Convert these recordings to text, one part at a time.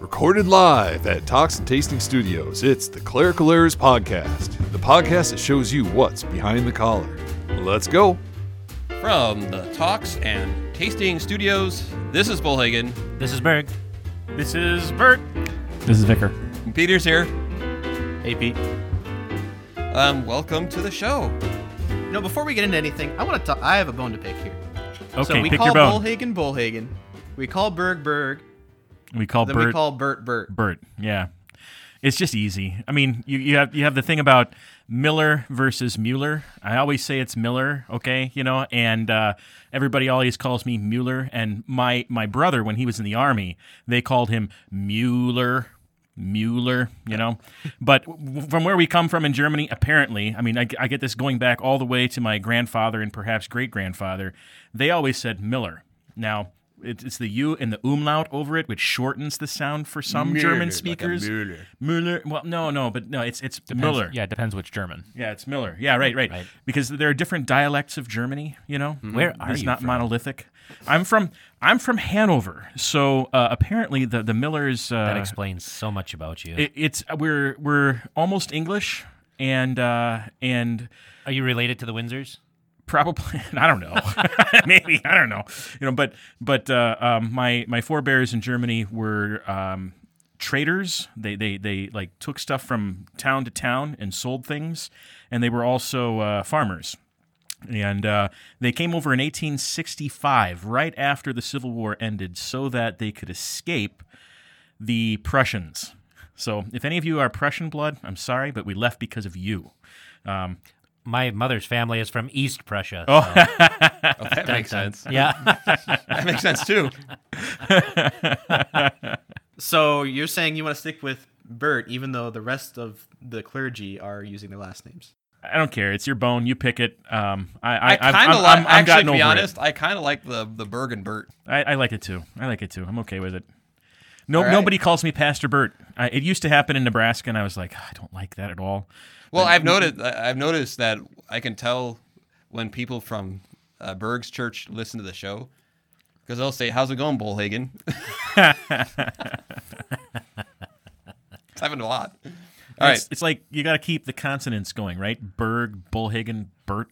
Recorded live at Talks and Tasting Studios, it's the Clerical Errors Podcast, the podcast that shows you what's behind the collar. Let's go. From the Talks and Tasting Studios, this is Bullhagen. This is Berg. This is Bert. This is Vicar. Peter's here. Hey, Pete. Um, welcome to the show. No, before we get into anything, I want to talk. I have a bone to pick here. Okay, so we pick call your bone. Bullhagen Bullhagen. We call Berg Berg. We call Then Bert we call Bert Bert. Bert. Yeah, it's just easy. I mean, you, you have you have the thing about Miller versus Mueller. I always say it's Miller, okay, you know, and uh, everybody always calls me Mueller. And my my brother, when he was in the army, they called him Mueller. Mueller, you know, but from where we come from in Germany, apparently, I mean, I, I get this going back all the way to my grandfather and perhaps great grandfather. They always said Miller. Now, it, it's the U and the umlaut over it, which shortens the sound for some German speakers. Müller. Müller. Well, no, no, but no, it's it's Müller. Yeah, it depends which German. Yeah, it's Miller. Yeah, right, right, Right. Because there are different dialects of Germany. You know, Where are it's you not from? monolithic. I'm from I'm from Hanover. So uh, apparently the the Millers. Uh, That explains so much about you. it, it's we're we're almost English and uh, and Are you related to the Windsors? Probably I don't know. Maybe I don't know. You know but but uh, um, my my forebears in Germany were um, traders. They they they like took stuff from town to town and sold things and they were also uh, farmers. And uh, they came over in 1865 right after the Civil War ended so that they could escape the Prussians. So if any of you are Prussian blood I'm sorry but we left because of you My mother's family is from East Prussia. Oh. so- Oh, that makes sense. yeah. That makes sense too. So you're saying you want to stick with Bert, even though the rest of the clergy are using their last names. I don't care. It's your bone. You pick it. Um, I, I, I kind of like. I'm- I'm Actually, to be over honest, I kind of like the the Berg and Bert. I, I like it too. I like it too. I'm okay with it. No, All right. nobody calls me Pastor Bert. I, it used to happen in Nebraska, and I was like, I don't like that at all. Well, I've noted. I've noticed that I can tell when people from uh, Berg's church listen to the show because they'll say, "How's it going, Bullhagen?" it's happened a lot. All right. It's, it's like you got to keep the consonants going, right? Berg, Bullhagen, Bert,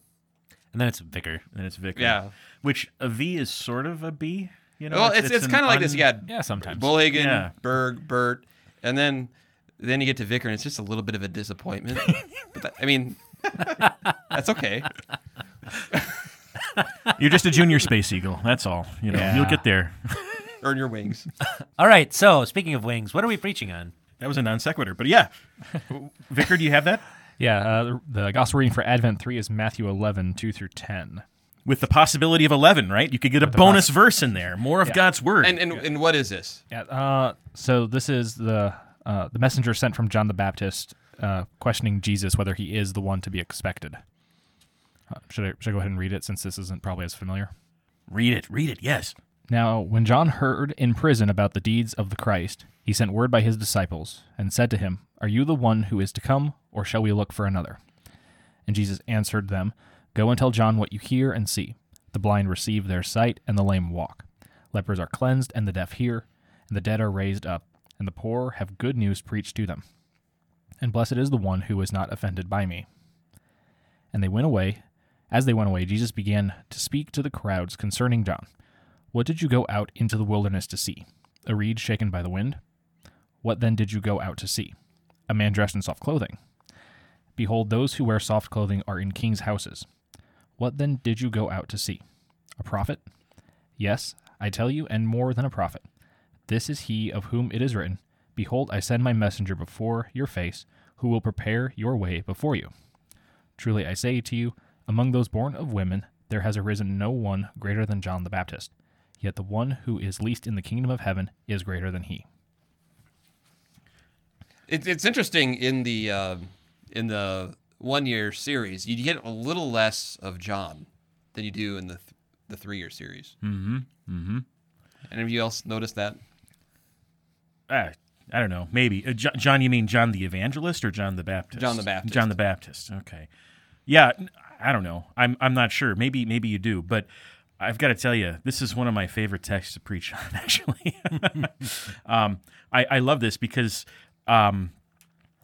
And then it's Vicar. and then it's Vicar. Yeah. Which a V is sort of a B. You know, Well, it's it's, an kind of like this. un- got Yeah, sometimes. Bullhagen, Yeah. Berg, Bert, and then then you get to Vicar, and it's just a little bit of a disappointment. but that, I mean, that's okay. You're just a junior space eagle. That's all. You know, Yeah. you'll get there. Earn your wings. All right. So, speaking of wings, what are we preaching on? That was a non sequitur, but yeah. Vicar, do you have that? Yeah, uh, the, the gospel reading for Advent 3 is Matthew 11, 2 through 10. With the possibility of 11, right? You could get a bonus verse in there. More of God's word. And and, and what is this? Yeah, uh, so this is the uh, the messenger sent from John the Baptist uh, questioning Jesus whether he is the one to be expected. Uh, should, I, should I go ahead and read it since this isn't probably as familiar? read it. Read it. Yes. Now, when John heard in prison about the deeds of the Christ, he sent word by his disciples and said to him, Are you the one who is to come, or shall we look for another? And Jesus answered them, Go and tell John what you hear and see. The blind receive their sight, and the lame walk. Lepers are cleansed, and the deaf hear, and the dead are raised up, and the poor have good news preached to them. And blessed is the one who is not offended by me. And they went away. As they went away, Jesus began to speak to the crowds concerning John. What did you go out into the wilderness to see? A reed shaken by the wind? What then did you go out to see? A man dressed in soft clothing? Behold, those who wear soft clothing are in kings' houses. What then did you go out to see? A prophet? Yes, I tell you, and more than a prophet. This is he of whom it is written, Behold, I send my messenger before your face, who will prepare your way before you. Truly I say to you, among those born of women, there has arisen no one greater than John the Baptist. Yet the one who is least in the kingdom of heaven is greater than he. It, it's interesting in the uh, in the one year series, you get a little less of John than you do in the th- the three year series. Mm-hmm. Mm-hmm. Any of you else notice that? Uh, I don't know. Maybe. Uh, Jo- John, you mean John the Evangelist or John the Baptist? John the Baptist. John the Baptist. Okay. Yeah, I don't know. I'm I'm not sure. Maybe maybe you do, but I've got to tell you, this is one of my favorite texts to preach on. Actually, um, I, I love this because um,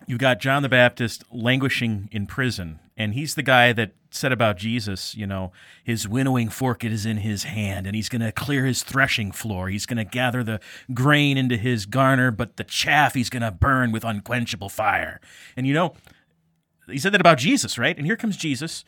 you've got John the Baptist languishing in prison, and he's the guy that said about Jesus, you know, his winnowing fork is in his hand, and he's going to clear his threshing floor. He's going to gather the grain into his garner, but the chaff he's going to burn with unquenchable fire. And you know, he said that about Jesus, right? And here comes Jesus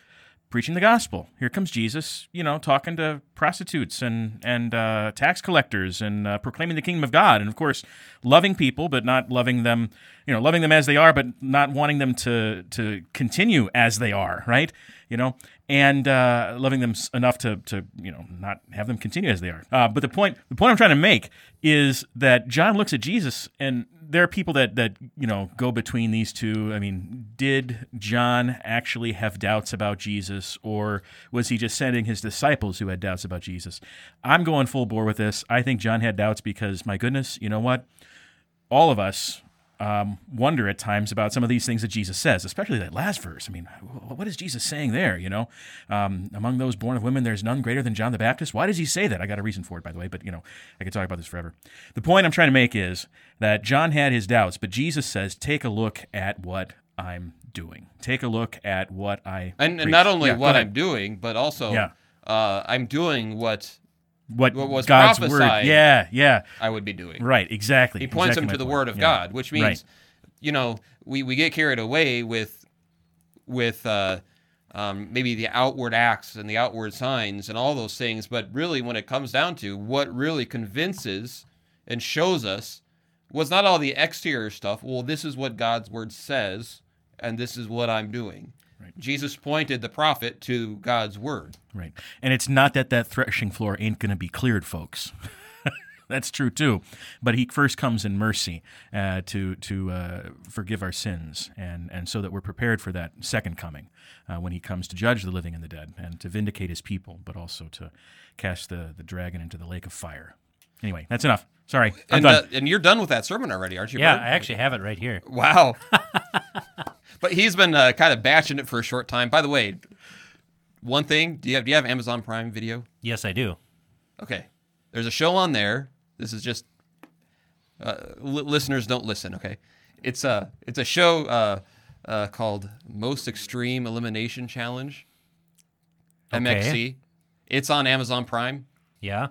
preaching the gospel. Here comes Jesus, you know, talking to prostitutes and and uh, tax collectors and uh, proclaiming the kingdom of God, and of course, loving people, but not loving them, you know, loving them as they are, but not wanting them to to continue as they are, right? You know, and uh, loving them enough to to you know not have them continue as they are. Uh, but the point the point I'm trying to make is that John looks at Jesus, and there are people that that you know go between these two. I mean, did John actually have doubts about Jesus, or was he just sending his disciples who had doubts about Jesus? I'm going full bore with this. I think John had doubts because, my goodness, you know what? All of us um, wonder at times about some of these things that Jesus says, especially that last verse. I mean, what is Jesus saying there? You know, um, among those born of women, there's none greater than John the Baptist. Why does he say that? I got a reason for it, by the way, but you know, I could talk about this forever. The point I'm trying to make is that John had his doubts, but Jesus says, take a look at what I'm doing. Take a look at what I And, and not only Yeah, what. I'm doing, but also Yeah. uh, I'm doing what what, what was God's word. prophesied. Yeah, yeah, I would be doing. right, exactly. He points exactly them to the point. Word of Yeah. God, which means, Right. you know, we, we get carried away with with uh, um, maybe the outward acts and the outward signs and all those things, but really, when it comes down to what really convinces and shows us was not all the exterior stuff. Well, this is what God's Word says, and this is what I'm doing. Jesus pointed the prophet to God's Word. Right. And it's not that that threshing floor ain't going to be cleared, folks. That's true too. But he first comes in mercy uh, to to uh, forgive our sins, and and so that we're prepared for that second coming uh, when he comes to judge the living and the dead, and to vindicate his people, but also to cast the the dragon into the lake of fire. Anyway, that's enough. Sorry, I'm And, done. uh, and you're done with that sermon already, aren't you? Yeah, Bert? I actually have it right here. Wow. but he's been uh, kind of batching it for a short time. By the way, one thing, do you have do you have Amazon Prime Video? Yes, I do. Okay. There's a show on there. This is just uh, li- listeners don't listen, okay? It's a it's a show uh, uh, called Most Extreme Elimination Challenge. Okay. MXC. It's on Amazon Prime. Yeah.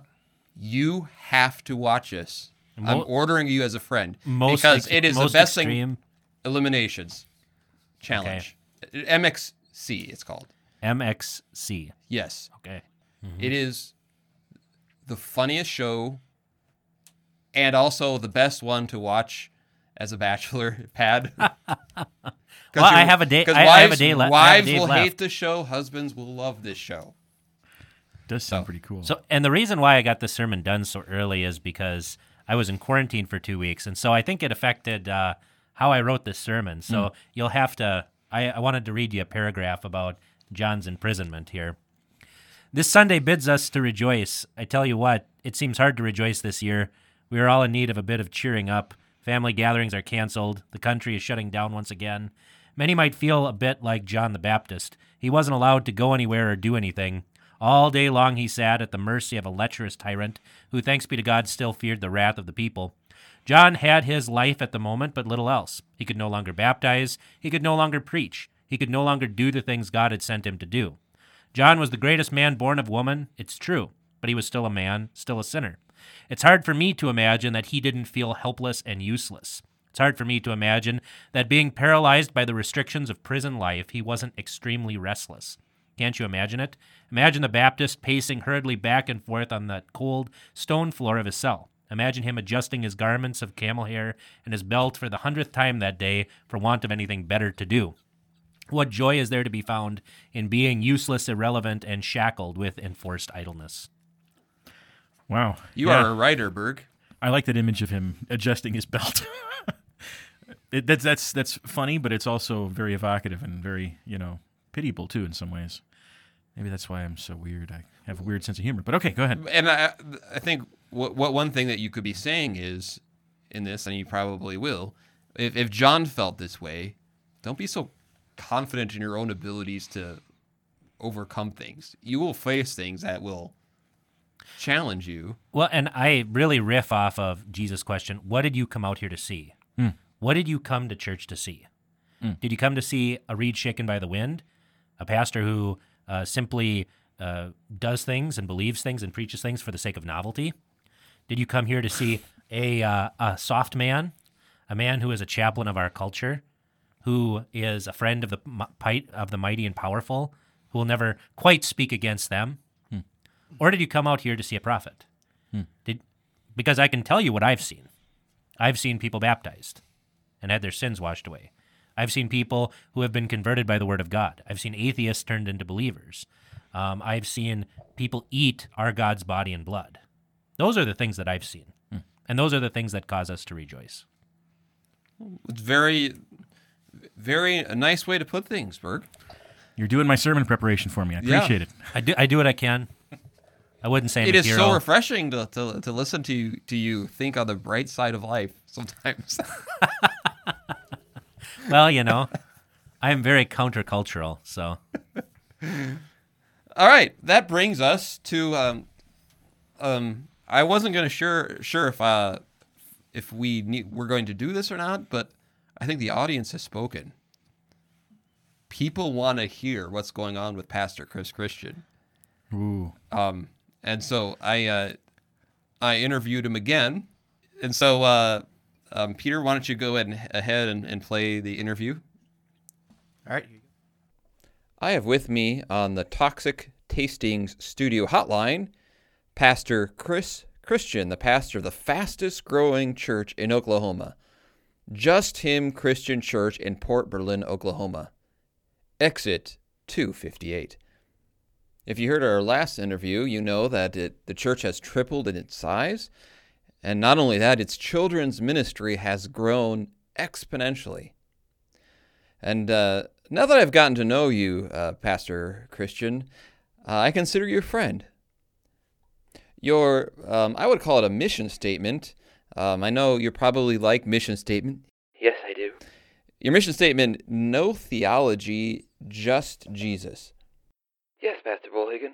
You have to watch this. I'm ordering you as a friend Most because ex- it is most the best thing extreme eliminations challenge. MXC, it's called. MXC. Yes, Okay. It is the funniest show, and also the best one to watch as a bachelor pad. 'Cause Well, I have a day- 'cause I have a day le- I have a Wives day will left. hate the show. Husbands will love this show. Does sound pretty cool. So, and the reason why I got the sermon done so early is because I was in quarantine for two weeks, and so I think it affected uh, how I wrote this sermon. So hmm. you'll have to. I, I wanted to read you a paragraph about John's imprisonment here. This Sunday bids us to rejoice. I tell you what, it seems hard to rejoice this year. We are all in need of a bit of cheering up. Family gatherings are canceled. The country is shutting down once again. Many might feel a bit like John the Baptist. He wasn't allowed to go anywhere or do anything. All day long he sat at the mercy of a lecherous tyrant, who, thanks be to God, still feared the wrath of the people. John had his life at the moment, but little else. He could no longer baptize. He could no longer preach. He could no longer do the things God had sent him to do. John was the greatest man born of woman, it's true, but he was still a man, still a sinner. It's hard for me to imagine that he didn't feel helpless and useless. It's hard for me to imagine that being paralyzed by the restrictions of prison life, he wasn't extremely restless. Can't you imagine it? Imagine the Baptist pacing hurriedly back and forth on that cold stone floor of his cell. Imagine him adjusting his garments of camel hair and his belt for the hundredth time that day for want of anything better to do. What joy is there to be found in being useless, irrelevant, and shackled with enforced idleness? wow. You Yeah. are a writer, Berg. I like that image of him adjusting his belt. it, that's that's that's funny, but it's also very evocative and very you know pitiable too in some ways. Maybe that's why I'm so weird. I have a weird sense of humor. But okay, go ahead. And I, I think what, what one thing that you could be saying is in this, and you probably will, if, if John felt this way, don't be so confident in your own abilities to overcome things. You will face things that will challenge you. Well, and I really riff off of Jesus' question What did you come out here to see? What did you come to church to see? Did you come to see a reed shaken by the wind? A pastor who uh, simply uh, does things and believes things and preaches things for the sake of novelty? Did you come here to see a, uh, a soft man, a man who is a chaplain of our culture, who is a friend of the of the mighty and powerful, who will never quite speak against them? Or did you come out here to see a prophet? Did because I can tell you what I've seen. I've seen people baptized and had their sins washed away. I've seen people who have been converted by the word of God. I've seen atheists turned into believers. Um, I've seen people eat our God's body and blood. Those are the things that I've seen. And those are the things that cause us to rejoice. It's very, very a nice way to put things, Berg. You're doing my sermon preparation for me. I Yeah. appreciate it. I do, I do what I can. I wouldn't say I'm It a is hero. so refreshing to, to, to listen to you, to you think on the bright side of life sometimes. well, you know, I am very countercultural, so All right, that brings us to um, um, I wasn't gonna sure sure if uh if we need, we're going to do this or not, but I think the audience has spoken. People want to hear what's going on with Pastor Chris Christian. Ooh. Um, and so I uh, I interviewed him again, and so uh, um, Peter, why don't you go ahead and, ahead and, and play the interview? All right. here you go. I have with me on the Toxic Tastings studio hotline Pastor Chris Christian, the pastor of the fastest growing church in Oklahoma, Just Him Christian Church in Port Berlin, Oklahoma. Exit 258. If you heard our last interview, you know that it, the church has tripled in its size. And not only that, its children's ministry has grown exponentially. And uh, now that I've gotten to know you, uh, Pastor Christian, uh, I consider you a friend. Your, um, I would call it a mission statement. Um, I know you probably like mission statement. Yes, I do. Your mission statement: no theology, just Jesus. Yes, Pastor Bullhagen.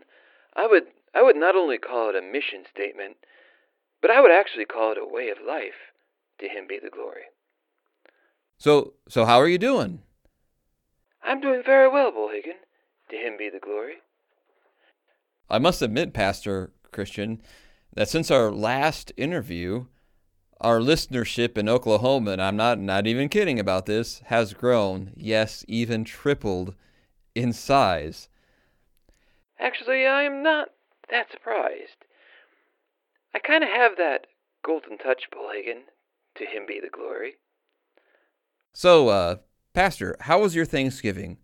I would I would not only call it a mission statement, but I would actually call it a way of life. To him be the glory. So, so how are you doing? I'm doing very well, Bullhagen. To him be the glory. I must admit, Pastor Christian, that since our last interview, our listenership in Oklahoma, and I'm not not even kidding about this, has grown, yes, even tripled in size. Actually, I am not that surprised. I kind of have that golden touch, Bullhagen. To him be the glory. So, uh, Pastor, how was your Thanksgiving?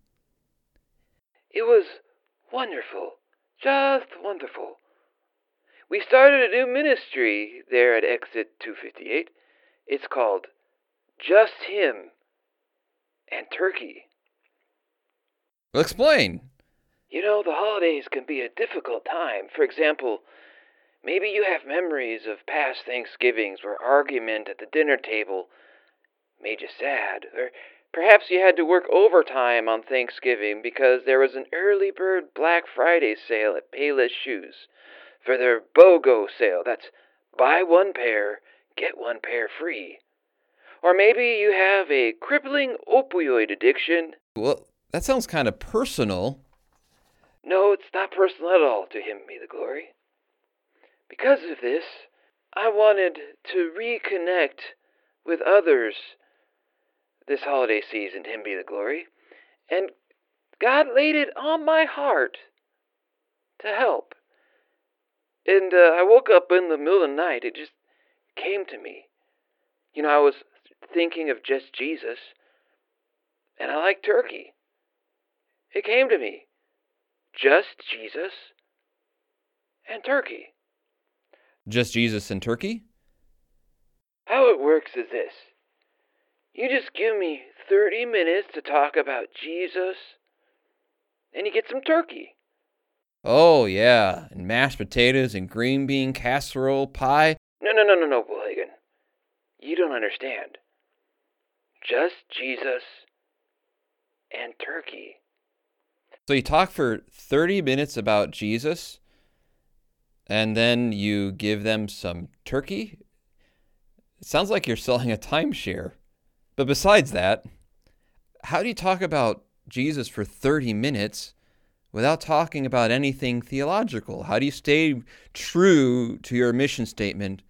It was wonderful. Just wonderful. We started a new ministry there at Exit 258. It's called Just Him and Turkey. Explain. You know, the holidays can be a difficult time. For example, maybe you have memories of past Thanksgivings where argument at the dinner table made you sad, or perhaps you had to work overtime on Thanksgiving because there was an early bird Black Friday sale at Payless Shoes for their BOGO sale. That's buy one pair, get one pair free. Or maybe you have a crippling opioid addiction. Well, that sounds kind of personal. No, it's not personal at all, to him be the glory. Because of this, I wanted to reconnect with others this holiday season, to him be the glory. And God laid it on my heart to help. And uh, I woke up in the middle of the night. It just came to me. You know, I was thinking of just Jesus, and I like turkey. It came to me just Jesus and turkey. Just Jesus and turkey? How it works is this you just give me 30 minutes to talk about Jesus, and you get some turkey. Oh, yeah. And mashed potatoes and green bean casserole pie. No, no, no, no, no, Bullhagen. You don't understand. Just Jesus and turkey. So you talk for 30 minutes about Jesus, and then you give them some turkey. It sounds like you're selling a timeshare. But besides that, how do you talk about Jesus for 30 minutes without talking about anything theological? How do you stay true to your mission statement?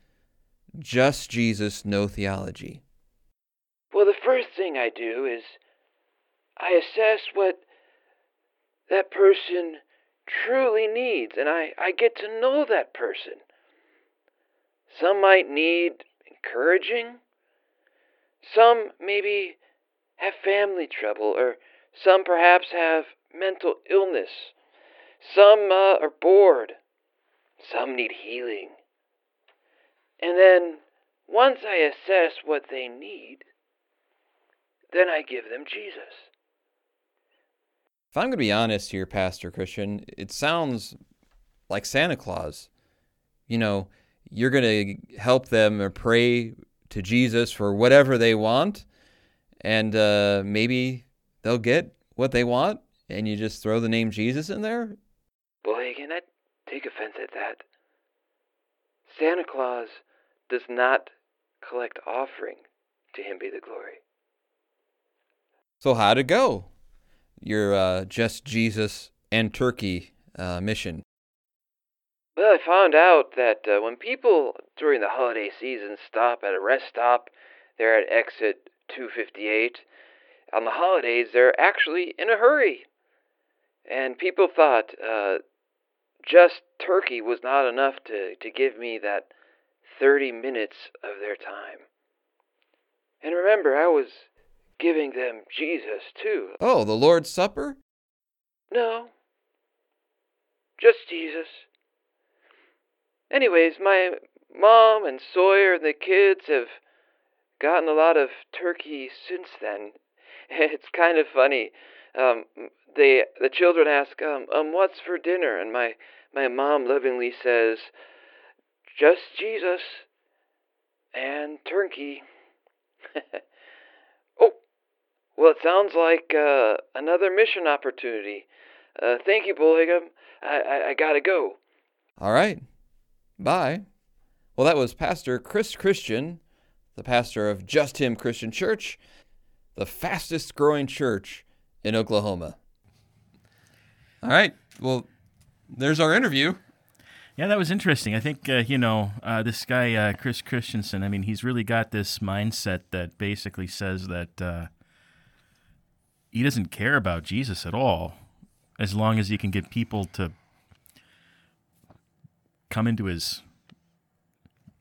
Just Jesus, no theology. Well, the first thing I do is I assess what that person truly needs, and I, I get to know that person. Some might need encouraging, some maybe have family trouble, or some perhaps have mental illness, some uh, are bored, some need healing. And then, once I assess what they need, then I give them Jesus. If I'm going to be honest here, Pastor Christian, it sounds like Santa Claus. You know, you're going to help them or pray to Jesus for whatever they want, and uh, maybe they'll get what they want, and you just throw the name Jesus in there? Bullhagen, I take offense at that. Santa Claus does not collect offering. To him be the glory. So, how'd it go? Your uh, Just Jesus and Turkey uh, mission. Well, I found out that uh, when people during the holiday season stop at a rest stop, they're at exit 258. On the holidays, they're actually in a hurry. And people thought uh, just turkey was not enough to, to give me that 30 minutes of their time. And remember, I was giving them Jesus, too. Oh, the Lord's Supper? No, just Jesus. Anyways, my mom and Sawyer and the kids have gotten a lot of turkey since then. It's kind of funny. Um, they the children ask, um, um, what's for dinner? And my my mom lovingly says, just Jesus and turkey. oh, well, it sounds like uh, another mission opportunity. Uh, thank you, Bullhingham. I, I, I gotta go. All right. Bye. Well, that was Pastor Chris Christian, the pastor of Just Him Christian Church, the fastest growing church in Oklahoma. All right. Well, there's our interview. Yeah, that was interesting. I think uh, you know uh, this guy uh, Chris Christensen. I mean, he's really got this mindset that basically says that uh, he doesn't care about Jesus at all, as long as he can get people to come into his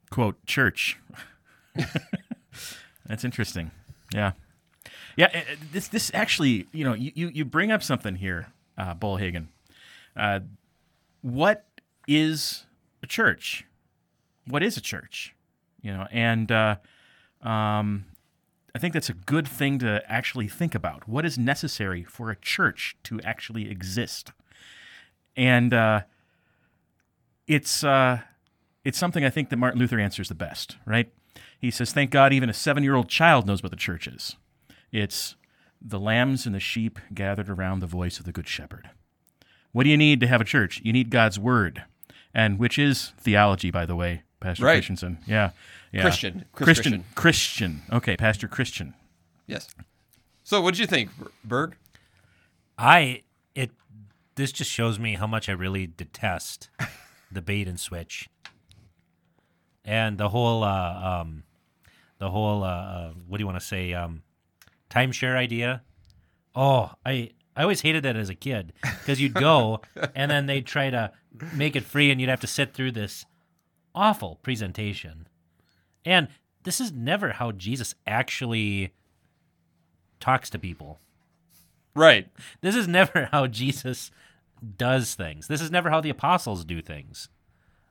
quote church. That's interesting. Yeah, yeah. uh, This this actually, you know, you you, you bring up something here, uh, Bullhagen. Uh, what is a church? What is a church? You know, and uh, um, I think that's a good thing to actually think about. What is necessary for a church to actually exist? And uh, it's uh, it's something I think that Martin Luther answers the best. Right? He says, "Thank God, even a seven-year-old child knows what the church is. It's the lambs and the sheep gathered around the voice of the good shepherd." What do you need to have a church? You need God's word, and which is theology, by the way, Pastor Right. Christensen. Yeah, yeah. Christian. Chris Christian. Christian. Okay, Pastor Christian. Yes. So, what did you think, Berg? I it this just shows me how much I really detest the bait and switch, and the whole uh, um, the whole uh, uh, what do you want to say um, timeshare idea. Oh, I I always hated that as a kid because you'd go and then they'd try to make it free, and you'd have to sit through this awful presentation. And this is never how Jesus actually talks to people. Right. This is never how Jesus does things. This is never how the apostles do things.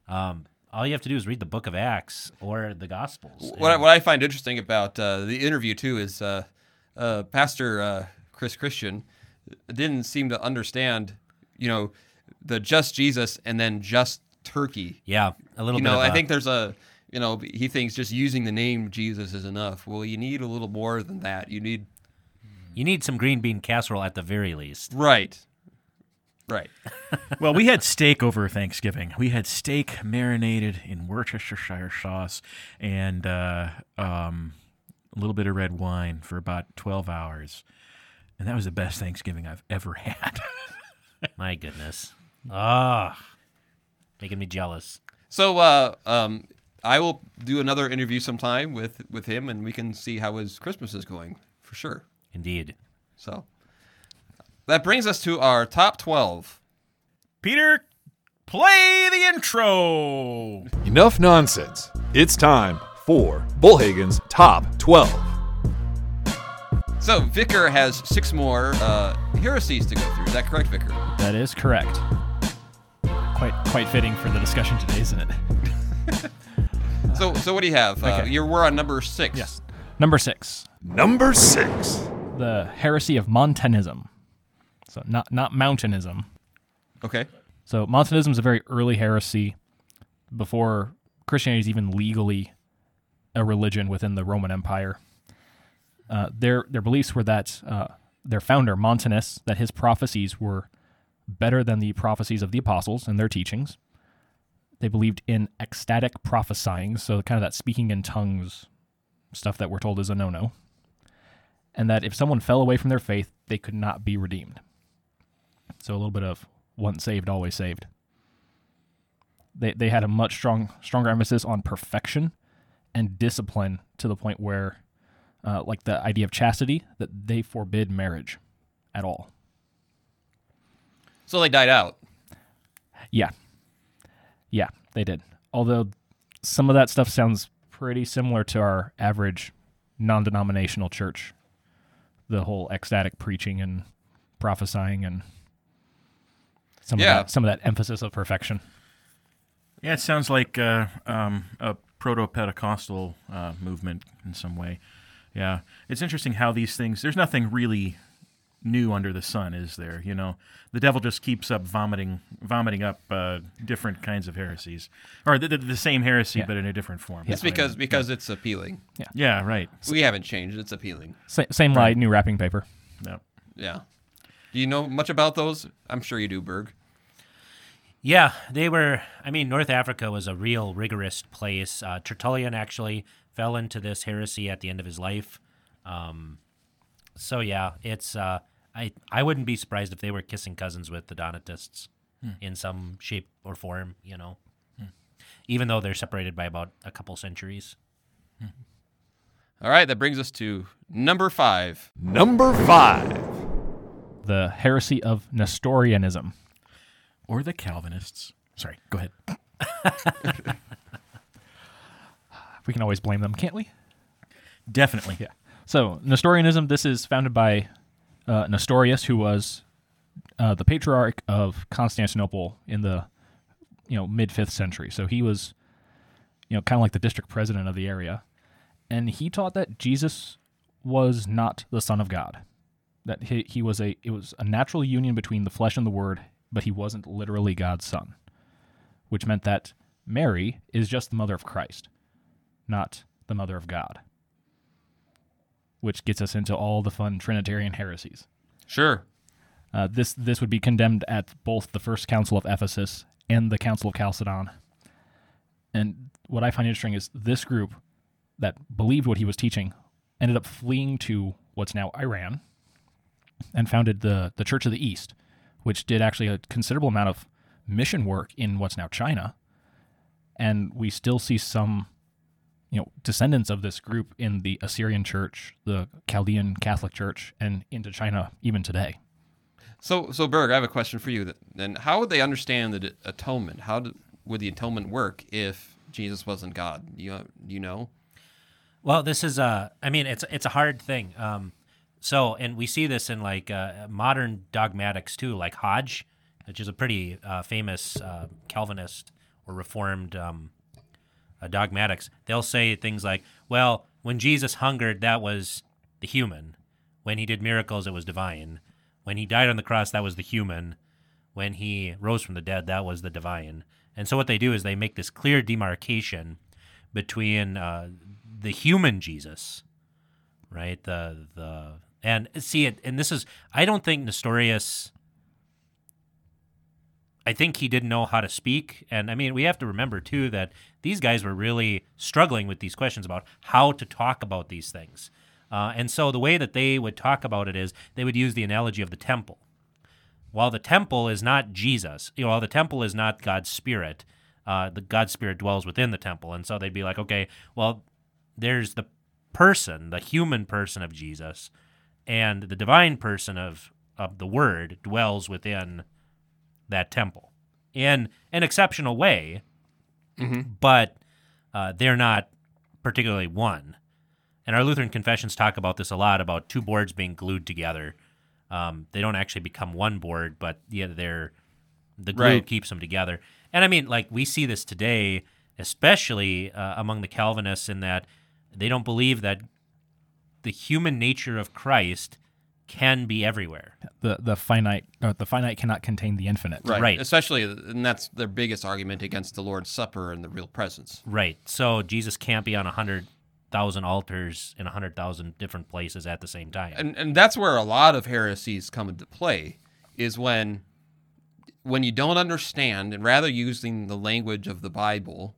Um, all you have to do is read the book of Acts or the Gospels. What I, what I find interesting about uh, the interview too is uh, uh, Pastor uh, Chris Christian didn't seem to understand, you know, the just Jesus and then just Turkey. yeah, a little You bit. know, I a- think there's a, you know, he thinks just using the name Jesus is enough. Well, you need a little more than that. You need you need some green bean casserole at the very least. right. Right. well, we had steak over Thanksgiving. We had steak marinated in Worcestershire sauce and uh, um, a little bit of red wine for about 12 hours. And that was the best Thanksgiving I've ever had. My goodness. Ah, making me jealous. So uh, um, I will do another interview sometime with with him, and we can see how his Christmas is going for sure. Indeed. So that brings us to our top twelve. Peter, play the intro. Enough nonsense. It's time for Bullhagen's Top 12. So Vicar has six more uh, heresies to go through. Is that correct, Vicar? That is correct. Quite quite fitting for the discussion today, isn't it? So so what do you have? Uh, Okay. you're we're on number six. Yes. Number six, Number six. the heresy of Montanism. So not not Mountanism. Okay. So Montanism is a very early heresy before Christianity is even legally a religion within the Roman Empire. Uh, their their beliefs were that uh, their founder Montanus that his prophecies were better than the prophecies of the apostles and their teachings. They believed in ecstatic prophesying, so kind of that speaking in tongues stuff that we're told is a no-no. And that if someone fell away from their faith, they could not be redeemed. So a little bit of once saved, always saved. They they had a much strong stronger emphasis on perfection and discipline to the point where, uh, like the idea of chastity, that they forbid marriage at all. So they died out. Yeah, yeah, they did. Although some of that stuff sounds pretty similar to our average non-denominational church. The whole ecstatic preaching and prophesying and some Yeah. of that some of that emphasis of perfection. Yeah, it sounds like uh, um, a proto Pentecostal uh, movement in some way. Yeah, it's interesting how these things. There's nothing really new under the sun, is there? You know, the devil just keeps up vomiting, vomiting up uh, different kinds of heresies, or the, the, the same heresy Yeah. but in a different form. It's because because it's appealing. Yeah, right. We haven't changed. It's appealing. Sa- same lie, new wrapping paper. Yeah. Yeah. Do you know much about those? I'm sure you do, Berg. Yeah, they were. I mean, North Africa was a real rigorous place. Uh, Tertullian actually fell into this heresy at the end of his life. Um, so yeah, it's. Uh, I I wouldn't be surprised if they were kissing cousins with the Donatists in some shape or form. You know, even though they're separated by about a couple centuries. All right, that brings us to number five. Number five. The heresy of Nestorianism. Or the Calvinists. Sorry, go ahead. We can always blame them, can't we? Definitely. Yeah. So Nestorianism. This is founded by uh, Nestorius, who was uh, the patriarch of Constantinople in the you know mid fifth century. So he was you know kind of like the district president of the area, and he taught that Jesus was not the Son of God. That he, he was a it was a natural union between the flesh and the Word, but he wasn't literally God's son, which meant that Mary is just the mother of Christ, not the mother of God which gets us into all the fun Trinitarian heresies. Sure. Uh, this this would be condemned at both the First Council of Ephesus and the Council of Chalcedon. And what I find interesting is this group that believed what he was teaching ended up fleeing to what's now Iran and founded the the Church of the East, which did actually a considerable amount of mission work in what's now China. And we still see some you know descendants of this group in the Assyrian Church, the Chaldean Catholic Church, and into China even today. So, so Berg, I have a question for you. Then, how would they understand the atonement? How did, would the atonement work if Jesus wasn't God? You, you know? Well, this is a. I mean, it's it's a hard thing. Um, so, and we see this in like uh, modern dogmatics too, like Hodge, which is a pretty uh, famous uh, Calvinist or Reformed um, uh, dogmatics. They'll say things like, "Well, when Jesus hungered, that was the human. When he did miracles, it was divine. When he died on the cross, that was the human. When he rose from the dead, that was the divine." And so, what they do is they make this clear demarcation between uh, the human Jesus, right? The the and see it, and this is I don't think Nestorius I think he didn't know how to speak. And I mean, we have to remember too that these guys were really struggling with these questions about how to talk about these things. Uh, and so the way that they would talk about it is they would use the analogy of the temple. While the temple is not Jesus, you know, while the temple is not God's spirit, uh, the God's spirit dwells within the temple. And so they'd be like, okay, well, there's the person, the human person of Jesus, and the divine person of of the Word dwells within that temple in an exceptional way, but uh, they're not particularly one. And our Lutheran confessions talk about this a lot about two boards being glued together. Um, they don't actually become one board, but yeah, they're the glue Right. keeps them together. And I mean, like we see this today, especially uh, among the Calvinists, in that they don't believe that the human nature of Christ can be everywhere. The the finite uh, the finite cannot contain the infinite. Right. Right. Especially, and that's their biggest argument against the Lord's Supper and the real presence. Right. So Jesus can't be on a hundred thousand altars in a hundred thousand different places at the same time. and and that's where a lot of heresies come into play is when when you don't understand and rather using the language of the bible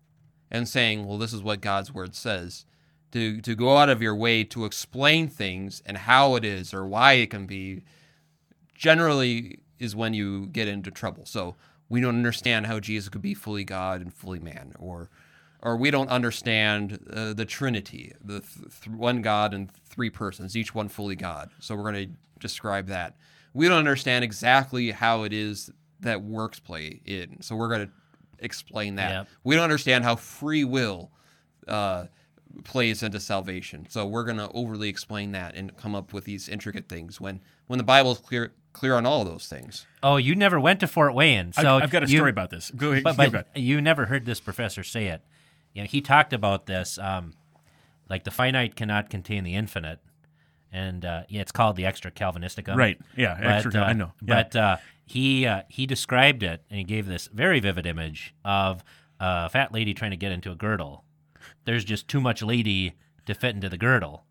and saying well this is what god's word says to to go out of your way to explain things and how it is or why it can be generally is when you get into trouble so we don't understand how jesus could be fully god and fully man or or we don't understand uh, the Trinity, the th- th- one God and three persons, each one fully God. So we're going to describe that. We don't understand exactly how it is that works play in. So we're going to explain that. Yep. We don't understand how free will uh, plays into salvation. So we're going to overly explain that and come up with these intricate things when when the Bible is clear clear on all of those things. oh, you never went to Fort Wayne, I've- so I've, got a you- story about this. Go ahead. But, go but ahead. you never heard this professor say it. You know, he talked about this, um, like the finite cannot contain the infinite, and uh, yeah, it's called the extra Calvinisticum. Right. Yeah. But, Extra. uh, I know. Yeah. But uh, he uh, he described it, and he gave this very vivid image of a fat lady trying to get into a girdle. There's just too much lady to fit into the girdle,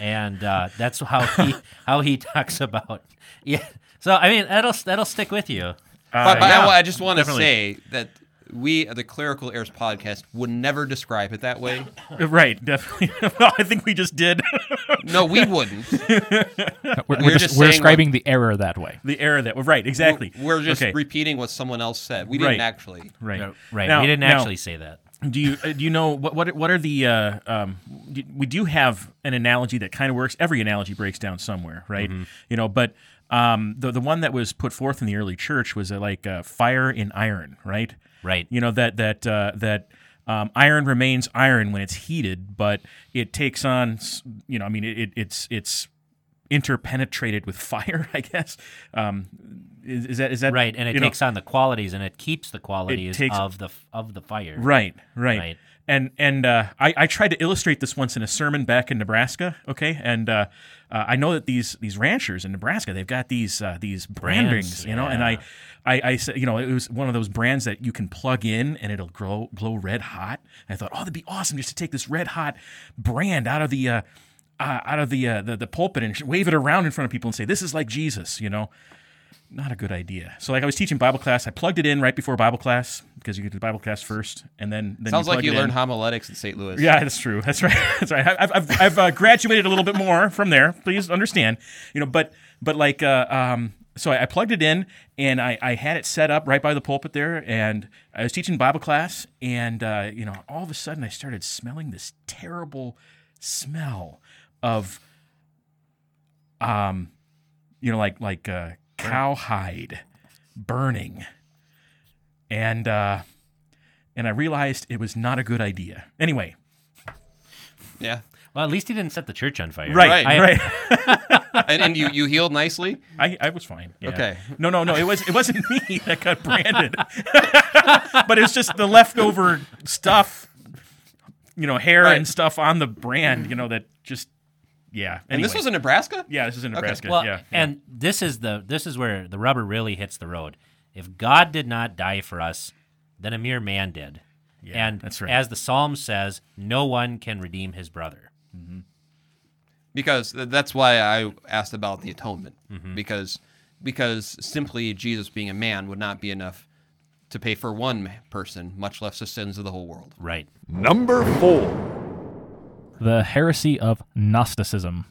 and uh, that's how he how he talks about. Yeah. So I mean, that'll that'll stick with you. But, but yeah, I, I just want to say that we, the Clerical Errors podcast, would never describe it that way. right. Definitely. well, I think we just did No, we wouldn't. We're, we're, We're just, just we're saying describing the error that way. the error that. Right. Exactly. We're just Okay. repeating what someone else said. We didn't Right. actually. Right. Right. Now- we didn't now- actually say that. Do you uh, do you know what what what are the uh, um, we do have an analogy that kind of works. Every analogy breaks down somewhere, right? You know, but um, the the one that was put forth in the early church was uh, like uh, fire in iron, right? Right. You know that that uh, that um, iron remains iron when it's heated, but it takes on you know I mean it, it it's it's interpenetrated with fire, I guess. Um, is, is that is that Right, and it you know- takes on the qualities, and it keeps the qualities takes- of the of the fire. Right, right. Right. And and uh, I, I tried to illustrate this once in a sermon back in Nebraska. Okay, and uh, uh, I know that these these ranchers in Nebraska they've got these uh, these brand Brands, you know. And I, I I said you know it was one of those brands that you can plug in and it'll glow glow red hot. And I thought oh that'd be awesome just to take this red hot brand out of the. Uh, uh, out of the, uh, the the pulpit and wave it around in front of people and say this is like Jesus, you know not a good idea. So like I was teaching Bible class, I plugged it in right before Bible class because you get to Bible class first, and then, then Sounds you like you learned in. homiletics in St. Louis. Yeah, that's true. That's right. That's right. I've I've, I've uh, graduated a little bit more from there. Please understand. You know, but but like uh, um. So I, I plugged it in and I, I had it set up right by the pulpit there, and I was teaching Bible class, and uh, you know, all of a sudden I started smelling this terrible smell of, um, you know, like like uh, cowhide burning, and uh, and I realized it was not a good idea. Anyway, Yeah. Well, at least he didn't set the church on fire. right, I- right. And, and you, you healed nicely? I, I was fine. yeah. Okay. No, no, no. It was it wasn't me that got branded, but it was just the leftover stuff, you know, hair Right. and stuff on the brand. You know that just yeah. And this was in Nebraska? yeah. This is in Nebraska. Well, yeah. and this is the this is where the rubber really hits the road. If God did not die for us, then a mere man did. Yeah, and that's right. as the psalm says, no one can redeem his brother. because that's why I asked about the atonement Mm-hmm. because because simply Jesus being a man would not be enough to pay for one person, much less the sins of the whole world. Right. Number four. The heresy of Gnosticism.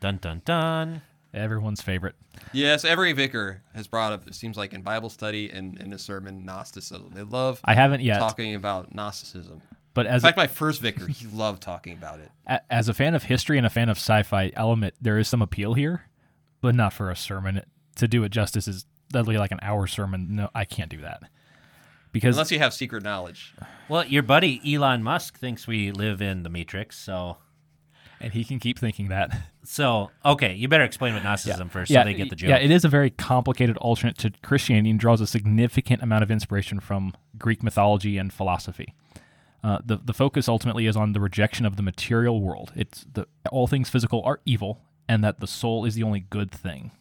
Dun dun dun. Everyone's favorite. Yes, every vicar has brought up. It seems like in Bible study and in a sermon, Gnosticism. They love I haven't yet, talking about Gnosticism. but In as fact, my first vicar, he loved talking about it. as a fan of history and a fan of sci-fi element, there is some appeal here, but not for a sermon. To do it justice is literally like an hour sermon. No, I can't do that because Unless you have secret knowledge. Well, your buddy Elon Musk thinks we live in the Matrix, so and he can keep thinking that. so okay, you better explain what Gnosticism first yeah, so they get the joke. Yeah, it is a very complicated alternate to Christianity and draws a significant amount of inspiration from Greek mythology and philosophy. Uh, the the focus ultimately is on the rejection of the material world. It's the all things physical are evil, and that the soul is the only good thing.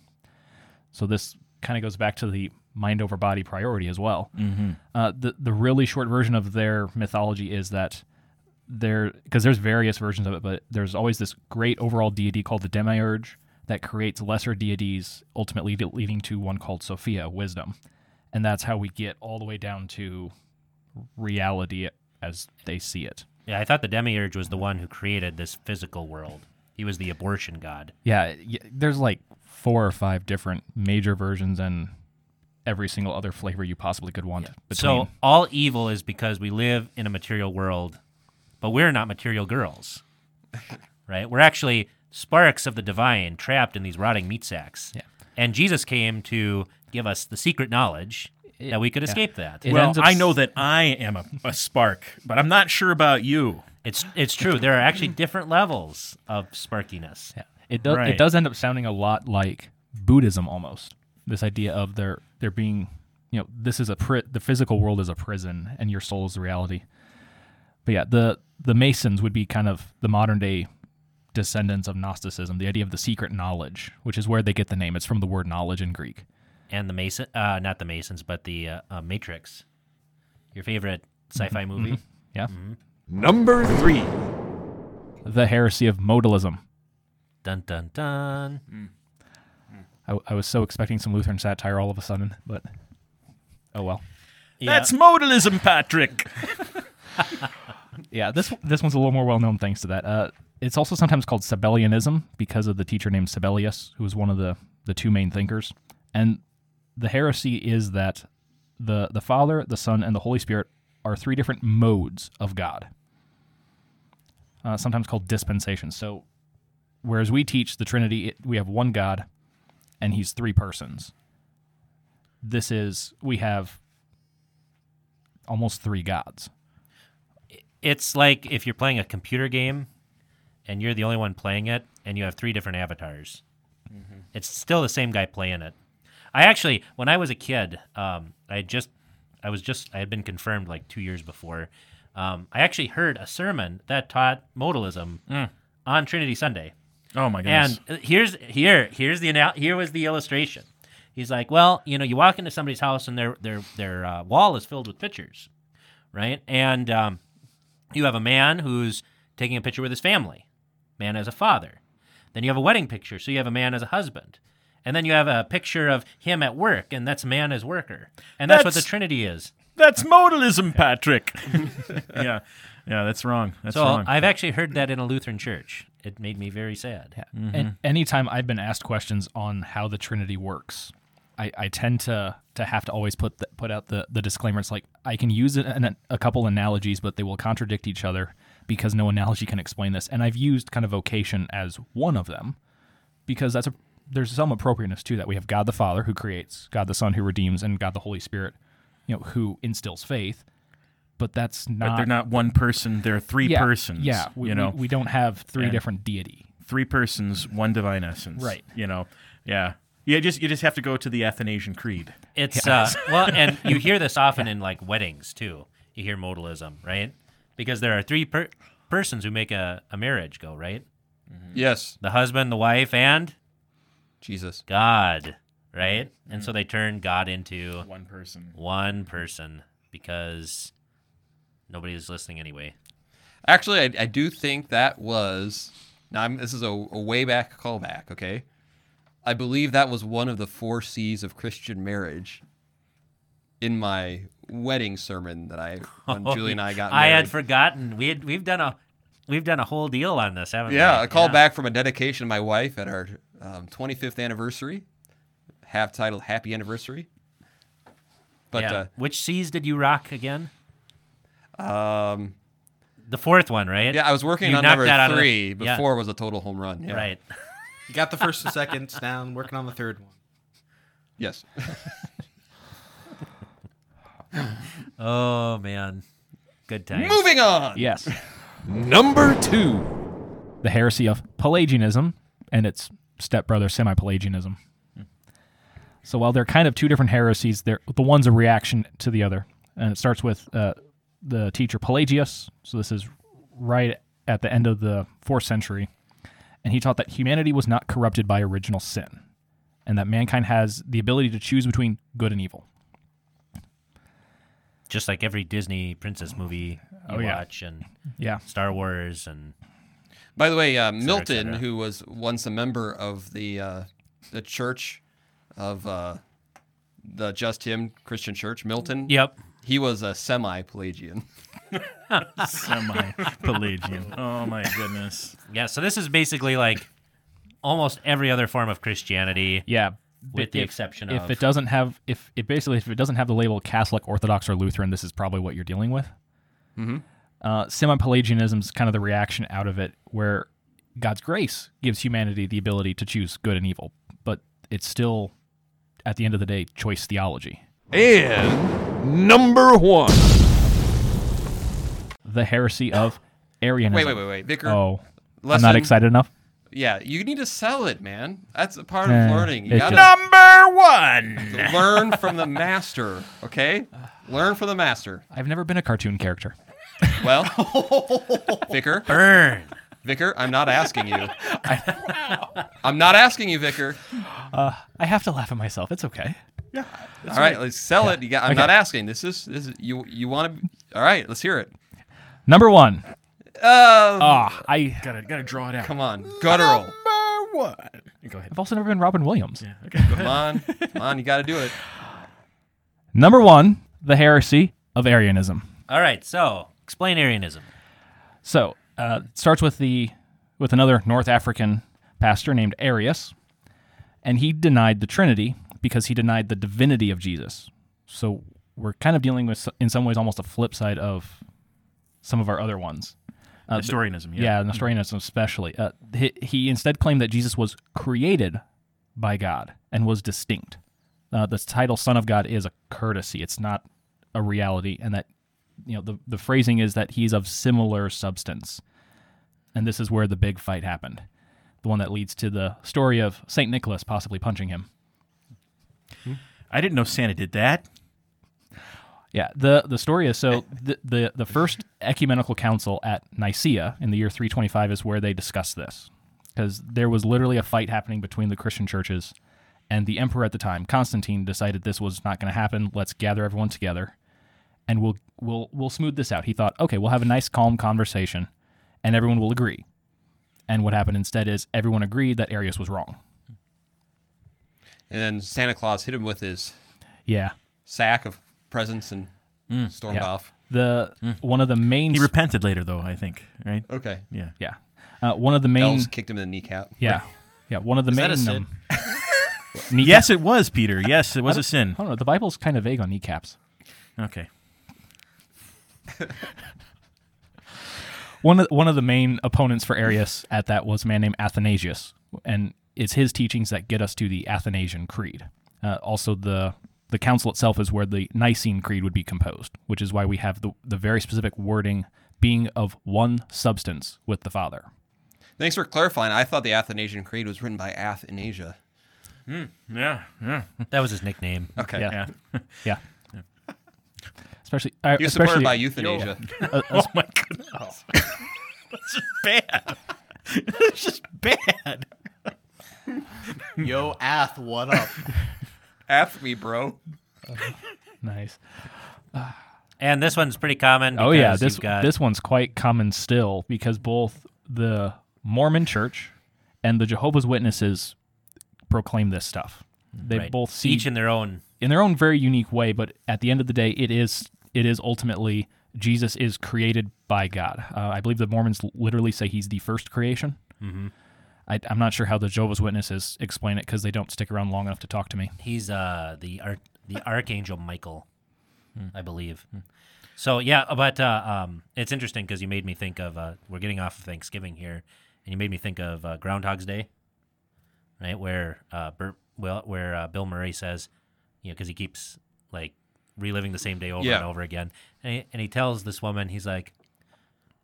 So this kind of goes back to the mind over body priority as well. Mm-hmm. Uh, the the really short version of their mythology is that there because there's various versions of it, but there's always this great overall deity called the demiurge that creates lesser deities, ultimately leading to one called Sophia, wisdom, and that's how we get all the way down to reality as they see it. Yeah, I thought the demiurge was the one who created this physical world. He was the abortion god. Yeah, there's like four or five different major versions and every single other flavor you possibly could want. Between. So all evil is because we live in a material world, but we're not material girls. right? We're actually sparks of the divine trapped in these rotting meat sacks. Yeah. And Jesus came to give us the secret knowledge that we could escape that. It well, ends up I s- know that I am a, a spark, but I'm not sure about you. It's it's true. There are actually different levels of sparkiness. Yeah. It does. It does end up sounding a lot like Buddhism almost. This idea of there there being, you know, this is a pri- the physical world is a prison and your soul is the reality. But yeah, the the Masons would be kind of the modern day descendants of Gnosticism. The idea of the secret knowledge, which is where they get the name. It's from the word knowledge in Greek. And the Mason, uh, not the Masons, but the uh, uh, Matrix. Your favorite sci-fi movie? Yeah. Number three. The heresy of modalism. Dun dun dun. I, I was so expecting some Lutheran satire all of a sudden, but oh well. Yeah. That's modalism, Patrick. Yeah, this this one's a little more well known thanks to that. Uh, it's also sometimes called Sabellianism because of the teacher named Sabellius, who was one of the the two main thinkers. And the heresy is that the the Father, the Son, and the Holy Spirit are three different modes of God. Uh, sometimes called dispensations. So, whereas we teach the Trinity, it, we have one God, and He's three persons. This is we have almost three gods. it's like if you're playing a computer game and you're the only one playing it and you have three different avatars. It's still the same guy playing it. I actually, when I was a kid, um, I just, I was just, I had been confirmed like two years before. Um, I actually heard a sermon that taught modalism on Trinity Sunday. Oh my goodness. And here's here here's the anal- here was the illustration. He's like, well, you know, you walk into somebody's house and their their their uh, wall is filled with pictures, right? And um, you have a man who's taking a picture with his family, man as a father. Then you have a wedding picture, so you have a man as a husband. And then you have a picture of him at work, and that's man as worker. And that's, what the Trinity is. That's modalism, Patrick. yeah, yeah, that's wrong. That's So wrong. I've actually heard that in a Lutheran church. It made me very sad. Mm-hmm. And anytime I've been asked questions on how the Trinity works, I, I tend to to have to always put the, put out the, the disclaimer. It's like I can use it in a, a couple analogies, but they will contradict each other because no analogy can explain this. And I've used kind of vocation as one of them because that's a there's some appropriateness to that. We have God the Father who creates, God the Son who redeems, and God the Holy Spirit, you know, who instills faith. But that's not. but they're not one person. They're three yeah, persons. Yeah, we, you know, we, we don't have three And- different deity. three persons, one divine essence. Right. You know. Yeah. Yeah. Just you just have to go to the Athanasian Creed. It's uh well, and you hear this often in like weddings too. You hear modalism, right? Because there are three per- persons who make a, a marriage go, right? Yes, The husband, the wife, and Jesus. God, right? And so they turn God into One person. one person because nobody's listening anyway. Actually, I, I do think that was. Now, I'm, this is a, a way back callback, okay? I believe that was one of the four C's of Christian marriage. in my wedding sermon that I when Julie and I got married. I had forgotten. We had we've done a we've done a whole deal on this, haven't we? yeah, a call back from a dedication of my wife at our um, 25th anniversary, half titled "Happy Anniversary." But yeah. Which C's did you rock again? Um, The fourth one, right? yeah, I was working You on number that out the- three yeah. before was a total home run. Yeah. Right. You got the first and second down, working on the third one. Yes. Oh man, good times. Moving on. Yes. Number two. the heresy of Pelagianism and its stepbrother semi-Pelagianism. So while they're kind of two different heresies, they're the one's a reaction to the other, and it starts with uh, the teacher Pelagius. So this is right at the end of the fourth century, and he taught that humanity was not corrupted by original sin, and that mankind has the ability to choose between good and evil. Just like every Disney princess movie you Oh, yeah. watch, and Yeah, Star Wars, and By the way, uh, et Milton, cetera. who was once a member of the uh, the Church of uh, the Just Him Christian Church, Milton. yep, He was a semi-Pelagian. Semi Pelagian. Oh my goodness. yeah. So this is basically like almost every other form of Christianity. yeah. With the If- exception if of- it doesn't have if it basically if it doesn't have the label Catholic, Orthodox, or Lutheran, this is probably what you're dealing with. Mm-hmm. Uh, Semi-Pelagianism is kind of the reaction out of it, where God's grace gives humanity the ability to choose good and evil, but it's still, at the end of the day, choice theology. And number one. The heresy of Arianism. Wait, wait, wait, wait, Vicar. Oh, I'm not excited enough. Yeah, you need to sell it, man. That's a part Eh, of learning. You it gotta Number one. learn from the master. Okay, learn from the master. I've never been a cartoon character. Well, Vicar, Burn. Vicar, I'm not asking you. I'm not asking you, Vicar. I have to laugh at myself. It's okay. All right, let's sell it. You got, I'm Okay. not asking. This is this is you. You want to? All right, let's hear it. Number one. Oh, Ah, I Gotta gotta draw it out. come on, guttural. Number one. Go ahead. I've also never been Robin Williams. Yeah. Okay, go Come on, come on, you got to do it. Number one, the heresy of Arianism. All right. So explain Arianism. So uh, it starts with the with another North African pastor named Arius, and he denied the Trinity because he denied the divinity of Jesus. So we're kind of dealing with, in some ways, almost a flip side of some of our other ones. Uh, Nestorianism. Yeah. yeah, Nestorianism especially. Uh, he, he instead claimed that Jesus was created by God and was distinct. Uh, the title Son of God is a courtesy; it's not a reality, and that you know the the phrasing is that he's of similar substance, and this is where the big fight happened, the one that leads to the story of Saint Nicholas possibly punching him. I didn't know Santa did that. Yeah, the the story is so the the, the first ecumenical council at Nicaea in the year 325 is where they discussed this because there was literally a fight happening between the Christian churches and the emperor at the time Constantine decided this was not going to happen. Let's gather everyone together and we'll we'll we'll smooth this out. He thought, "Okay, we'll have a nice calm conversation and everyone will agree." And what happened instead is everyone agreed that Arius was wrong. And then Santa Claus hit him with his Yeah. sack of presents and stormed Yeah. off. The one of the main He repented later, though. I think. Right. Okay. Yeah. yeah. Uh, one of the main Elves kicked him in the kneecap. Yeah. Yeah, one of the Is main that a sin? um, Yes, it was Peter. Yes, it was a sin. I don't know. The Bible's kind of vague on kneecaps. Okay. One of one of the main opponents for Arius at that was a man named Athanasius, and it's his teachings that get us to the Athanasian Creed. Uh, also, the the council itself is where the Nicene Creed would be composed, which is why we have the the very specific wording being of one substance with the Father. Thanks for clarifying. I thought the Athanasian Creed was written by Athanasius. Yeah. Yeah. That was his nickname. Okay. Yeah. Yeah. Yeah. Especially, uh, He was supported especially by euthanasia. uh, Oh my goodness. That's just bad. It's just bad. Yo, Ath, what up? Ath me, bro. nice. And this one's pretty common. Oh yeah, this got, this one's quite common still because both the Mormon Church and the Jehovah's Witnesses proclaim this stuff. They Right. both see each in their own. in their own very unique way, but at the end of the day, it is it is ultimately Jesus is created by God. Uh, I believe the Mormons literally say he's the first creation. Mm-hmm. I, I'm not sure how the Jehovah's Witnesses explain it because they don't stick around long enough to talk to me. He's uh the arch the archangel Michael, I believe. So yeah, but uh, um, it's interesting because you made me think of uh, we're getting off of Thanksgiving here, and you made me think of uh, Groundhog's Day, right? Where uh, Bert, well, where uh, Bill Murray says, you know, because he keeps like reliving the same day over Yeah. and over again, and he, and he tells this woman, he's like,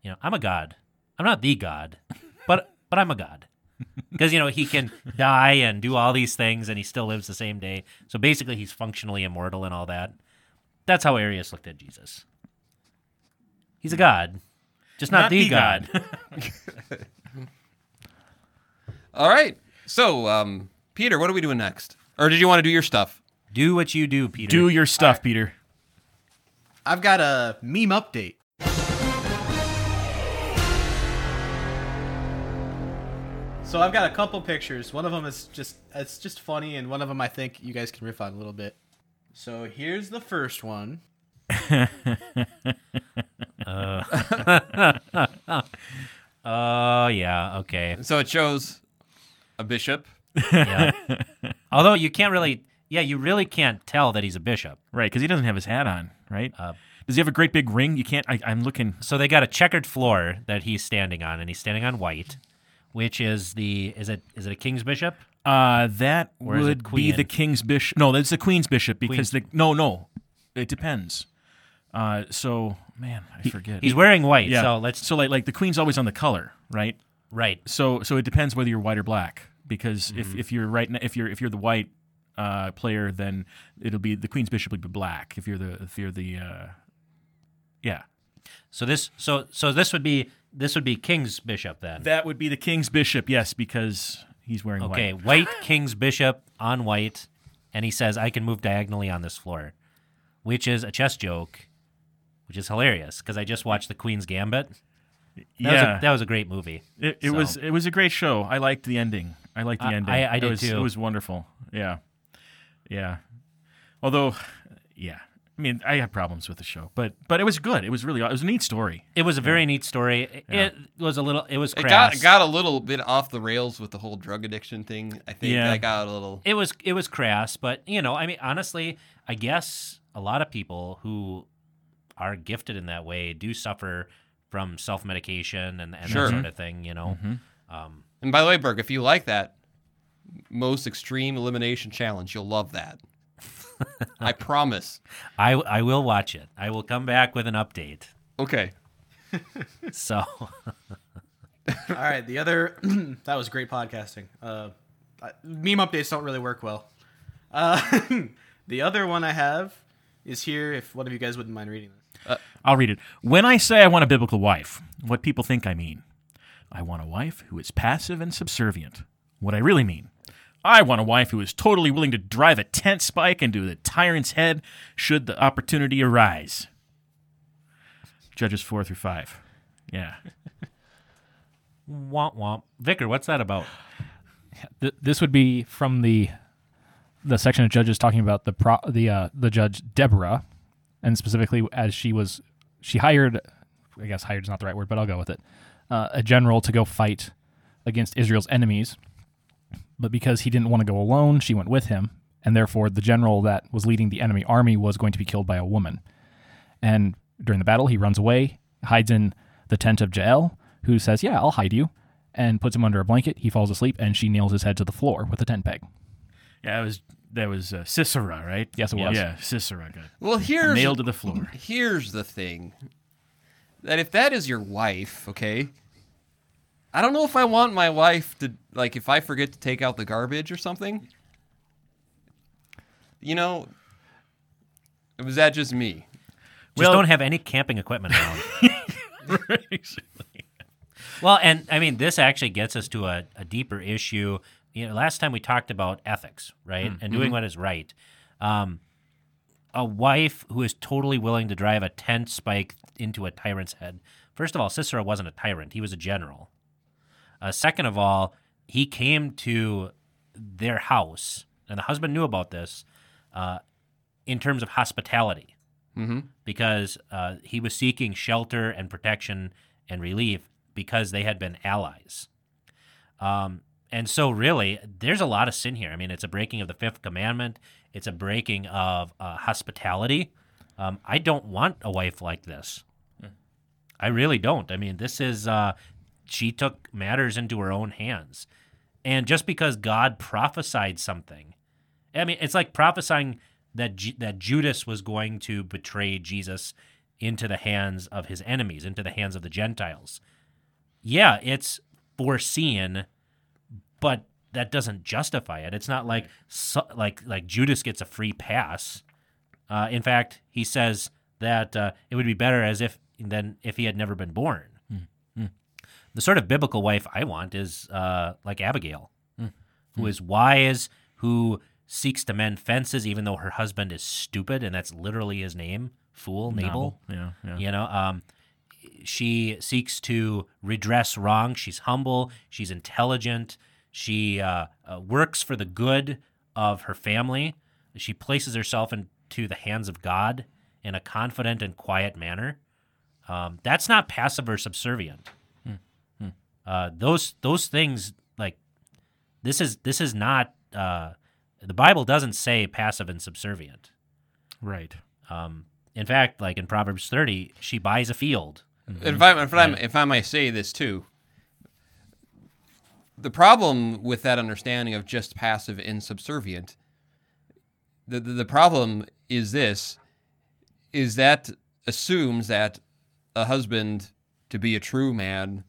you know, I'm a god. I'm not the god, but but I'm a god. Because you know he can die and do all these things, and he still lives the same day. So basically, he's functionally immortal and all that. That's how Arius looked at Jesus. He's a god, just not, the, god. All right. So, um, Peter, what are we doing next? Or did you want to do your stuff? do what you do, Peter. Do your stuff, Peter. I've got a meme update. So I've got a couple pictures. One of them is just it's just funny, and one of them I think you guys can riff on a little bit. So here's the first one. Oh yeah, okay. So it shows a bishop. Yeah. Although you can't really, yeah, you really can't tell that he's a bishop. Right, because he doesn't have his hat on, right? Uh, Does he have a great big ring? You can't. I, I'm looking. So they got a checkered floor that he's standing on, and he's standing on white, which is the is it is it a king's bishop? Uh, that Or would be the king's bishop. No, that's the queen's bishop because Queen's- the no, no, it depends. Uh, so man, I forget. He's wearing white, yeah. so let's so like like the queen's always on the color, right? right. So so it depends whether you're white or black because Mm-hmm. if, if you're right if you're if you're the white uh, player then it'll be the queen's bishop will be black if you're the if you're the uh, yeah So this so so this would be this would be king's bishop then. that would be the king's bishop yes because he's wearing Okay, white white king's bishop on white, and he says I can move diagonally on this floor, which is a chess joke, which is hilarious because I just watched the Queen's Gambit. That was yeah a, that was a great movie. it, it so. was it was a great show I liked the ending I liked the ending I- I it did was, too. it was wonderful yeah yeah although yeah I mean I had problems with the show but but it was good it was really it was a neat story It was a very neat story. It, Yeah. it was a little. It was It got got a little bit off the rails with the whole drug addiction thing. I think Yeah. that got a little. it was it was crass, but you know, I mean, honestly, I guess a lot of people who are gifted in that way do suffer from self medication and, and Sure. that sort of thing. You know, Mm-hmm. um, And by the way, Berg, if you like that most extreme elimination challenge, you'll love that. I promise. I I will watch it. I will come back with an update. Okay. So All right, the other that was great podcasting. Uh, meme updates don't really work well. Uh, the other one I have is here. If one of you guys wouldn't mind reading this. I'll read it. When I say I want a biblical wife, what people think I mean. I want a wife who is passive and subservient. What I really mean. I want a wife who is totally willing to drive a tent spike into the tyrant's head should the opportunity arise. Judges 4 through 5. Yeah. womp womp. Vicar, what's that about? Th- this would be from the the section of judges talking about the pro- the uh, the judge Deborah, and specifically as she was she hired, I guess hired is not the right word, but I'll go with it, uh, a general to go fight against Israel's enemies. But because he didn't want to go alone, she went with him, and therefore the general that was leading the enemy army was going to be killed by a woman. And during the battle, he runs away, hides in the tent of Jael, who says, "Yeah, I'll hide you," and puts him under a blanket. He falls asleep, and she nails his head to the floor with a tent peg. Yeah, that was that was uh, Sisera, right? Yes, it was. Yeah, Sisera got Well, here's nailed to the floor. Here's the thing. That if that is your wife, okay, I don't know if I want my wife to like if I forget to take out the garbage or something. You know, was that just me? Just Well- don't have any camping equipment around. Well, and I mean, this actually gets us to a, a deeper issue. You know, last time we talked about ethics, right, and doing what is right. Um, a wife who is totally willing to drive a tent spike into a tyrant's head. First of all, Sisera wasn't a tyrant; he was a general. Uh, second of all, he came to their house, and the husband knew about this, uh, in terms of hospitality, Mm-hmm. because uh, he was seeking shelter and protection and relief because they had been allies. Um, and so, really, there's a lot of sin here. I mean, it's a breaking of the fifth commandment. It's a breaking of uh, hospitality. Um, I don't want a wife like this. I really don't. I mean, this is uh, she took matters into her own hands, and just because God prophesied something, I mean, it's like prophesying that that Judas was going to betray Jesus into the hands of his enemies, into the hands of the Gentiles. Yeah, it's foreseen, but that doesn't justify it. It's not like so, like like Judas gets a free pass. Uh, in fact, he says that uh, it would be better as if than if he had never been born. The sort of biblical wife I want is uh, like Abigail, who is wise, who seeks to mend fences, even though her husband is stupid, and that's literally his name, fool, Nabal. Yeah, yeah. You know, um, she seeks to redress wrong. She's humble. She's intelligent. She uh, uh, works for the good of her family. She places herself into the hands of God in a confident and quiet manner. Um, that's not passive or subservient. Uh, those those things like this is this is not uh, the Bible doesn't say passive and subservient. Right. Um, in fact, like in Proverbs 30, she buys a field. If I if, I if I might say this too, the problem with that understanding of just passive and subservient, the the, the problem is this, is that assumes that a husband to be a true man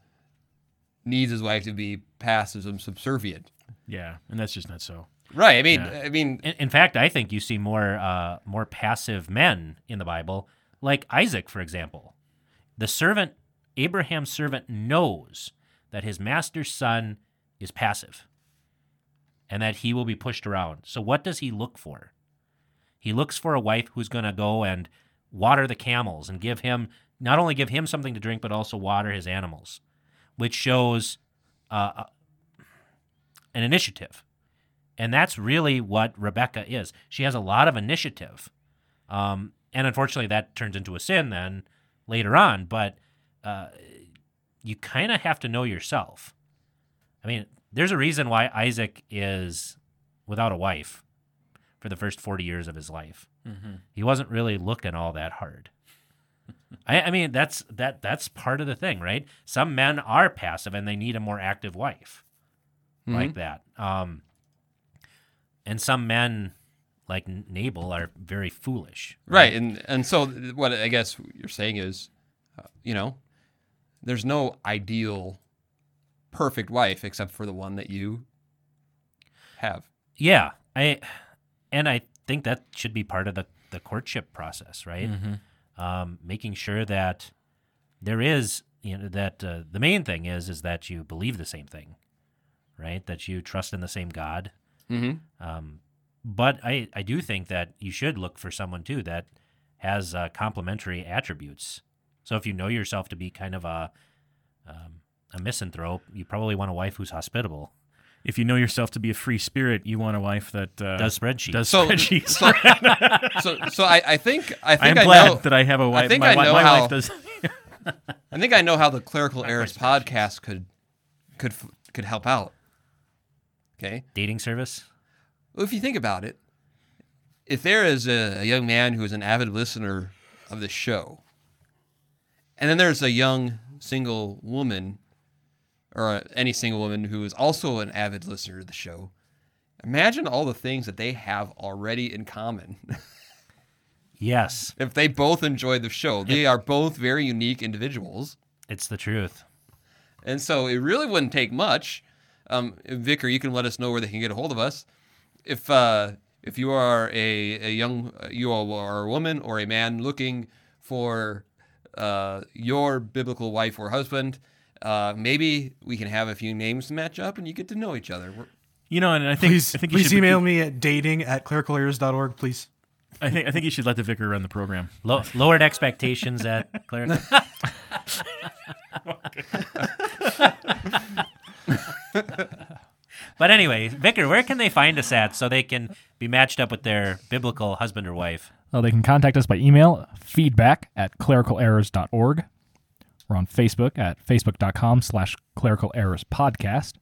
needs his wife to be passive and subservient. Yeah, and that's just not so. Right. I mean, Yeah. I mean, In, in fact, I think you see more uh, more passive men in the Bible, like Isaac, for example. The servant, Abraham's servant, knows that his master's son is passive and that he will be pushed around. So, what does he look for? He looks for a wife who's going to go and water the camels and give him not only give him something to drink, but also water his animals, which shows uh, an initiative. And that's really what Rebecca is. She has a lot of initiative. Um, and unfortunately, that turns into a sin then later on. But uh, you kind of have to know yourself. I mean, there's a reason why Isaac is without a wife for the first 40 years of his life. He wasn't really looking all that hard. I, I mean, that's that that's part of the thing, right? Some men are passive and they need a more active wife, like that. Um, and some men, like Nabal, are very foolish. right. And and so what I guess you're saying is, uh, you know, there's no ideal, perfect wife except for the one that you have. Yeah, I and I think that should be part of the the courtship process, right? Um, making sure that there is, you know, that uh, the main thing is is that you believe the same thing, right? That you trust in the same God. Mm-hmm. Um, but I I do think that you should look for someone too that has uh, complementary attributes. So if you know yourself to be kind of a um, a misanthrope, you probably want a wife who's hospitable, If you know yourself to be a free spirit, you want a wife that uh, does spreadsheets. does So- spreadsheets. So so I, I think I I think am I, glad know that I have a wife. I think my I know my how- wife does. I think I know how the clerical errors podcast could could could help out. Okay. dating service. Well, if you think about it, if there is a, a young man who is an avid listener of the show, and then there's a young single woman, or any single woman who is also an avid listener to the show, imagine all the things that they have already in common. Yes, if they both enjoy the show, they are both very unique individuals. it's the truth. And so it really wouldn't take much. Um, Vicar, you can let us know where they can get a hold of us. If uh, if you are a, a young, you are a woman or a man looking for uh, your biblical wife or husband, uh, maybe we can have a few names to match up and you get to know each other. We're- You know, and I think Please, I think please should email me at dating at clericalerrors.org, please. I think I think you should let the vicar run the program. Low, lowered expectations at Clerical. but But anyway, Vicar, where can they find us at so they can be matched up with their biblical husband or wife? Well, they can contact us by email, feedback at clericalerrors.org. We're on Facebook at facebook.com slash clerical errors podcast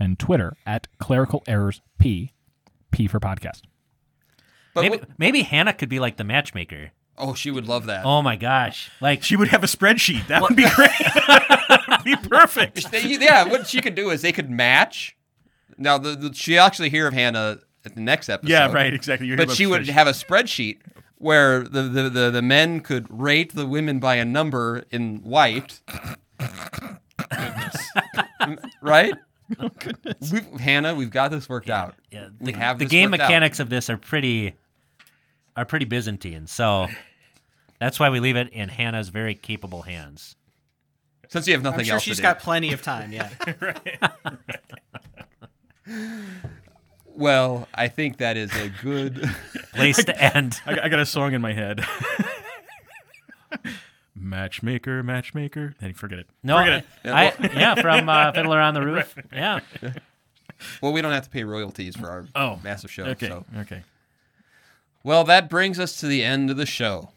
and Twitter at clerical errors p, p for podcast. But Maybe, what- maybe Hannah could be like the matchmaker. oh, she would love that. Oh my gosh. Like, She would have a spreadsheet. That would be great. Be perfect. They- yeah, what she could do is they could match. Now, the, the, she actually hear of Hannah at the next episode. Yeah, right. Exactly. You're But she would spreadsheet. have a spreadsheet where the, the, the, the men could rate the women by a number in white. right? Oh, goodness. We've, Hannah, we've got this worked out. yeah, we the, have the this game worked out. mechanics of this are pretty are pretty Byzantine. So that's why we leave it in Hannah's very capable hands. Since you have nothing I'm sure else she's to got plenty of time. Yeah. Well, I think that is a good. Place to end. I, got- I got a song in my head. matchmaker, matchmaker. Then forget it. No, forget it. I, yeah, from uh, Fiddler on the Roof. Yeah. well, we don't have to pay royalties for our Oh, massive show. Okay. So. Okay. Well, that brings us to the end of the show.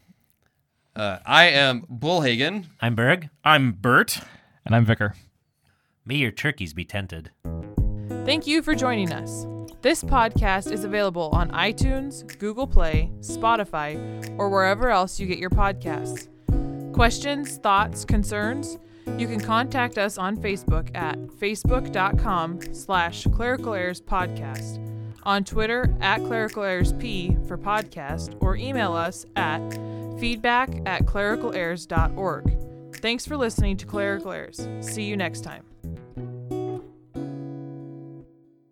Uh, I am Bullhagen. I'm Berg. I'm Bert. And I'm Vicar. May your turkeys be tented. Thank you for joining us. This podcast is available on iTunes, Google Play, Spotify, or wherever else you get your podcasts. Questions, thoughts, concerns? You can contact us on Facebook at facebook.com slash clerical podcast, on Twitter at clerical p for podcast, or email us at feedback at clericalerrors.org. Thanks for listening to Clerical Errors. See you next time.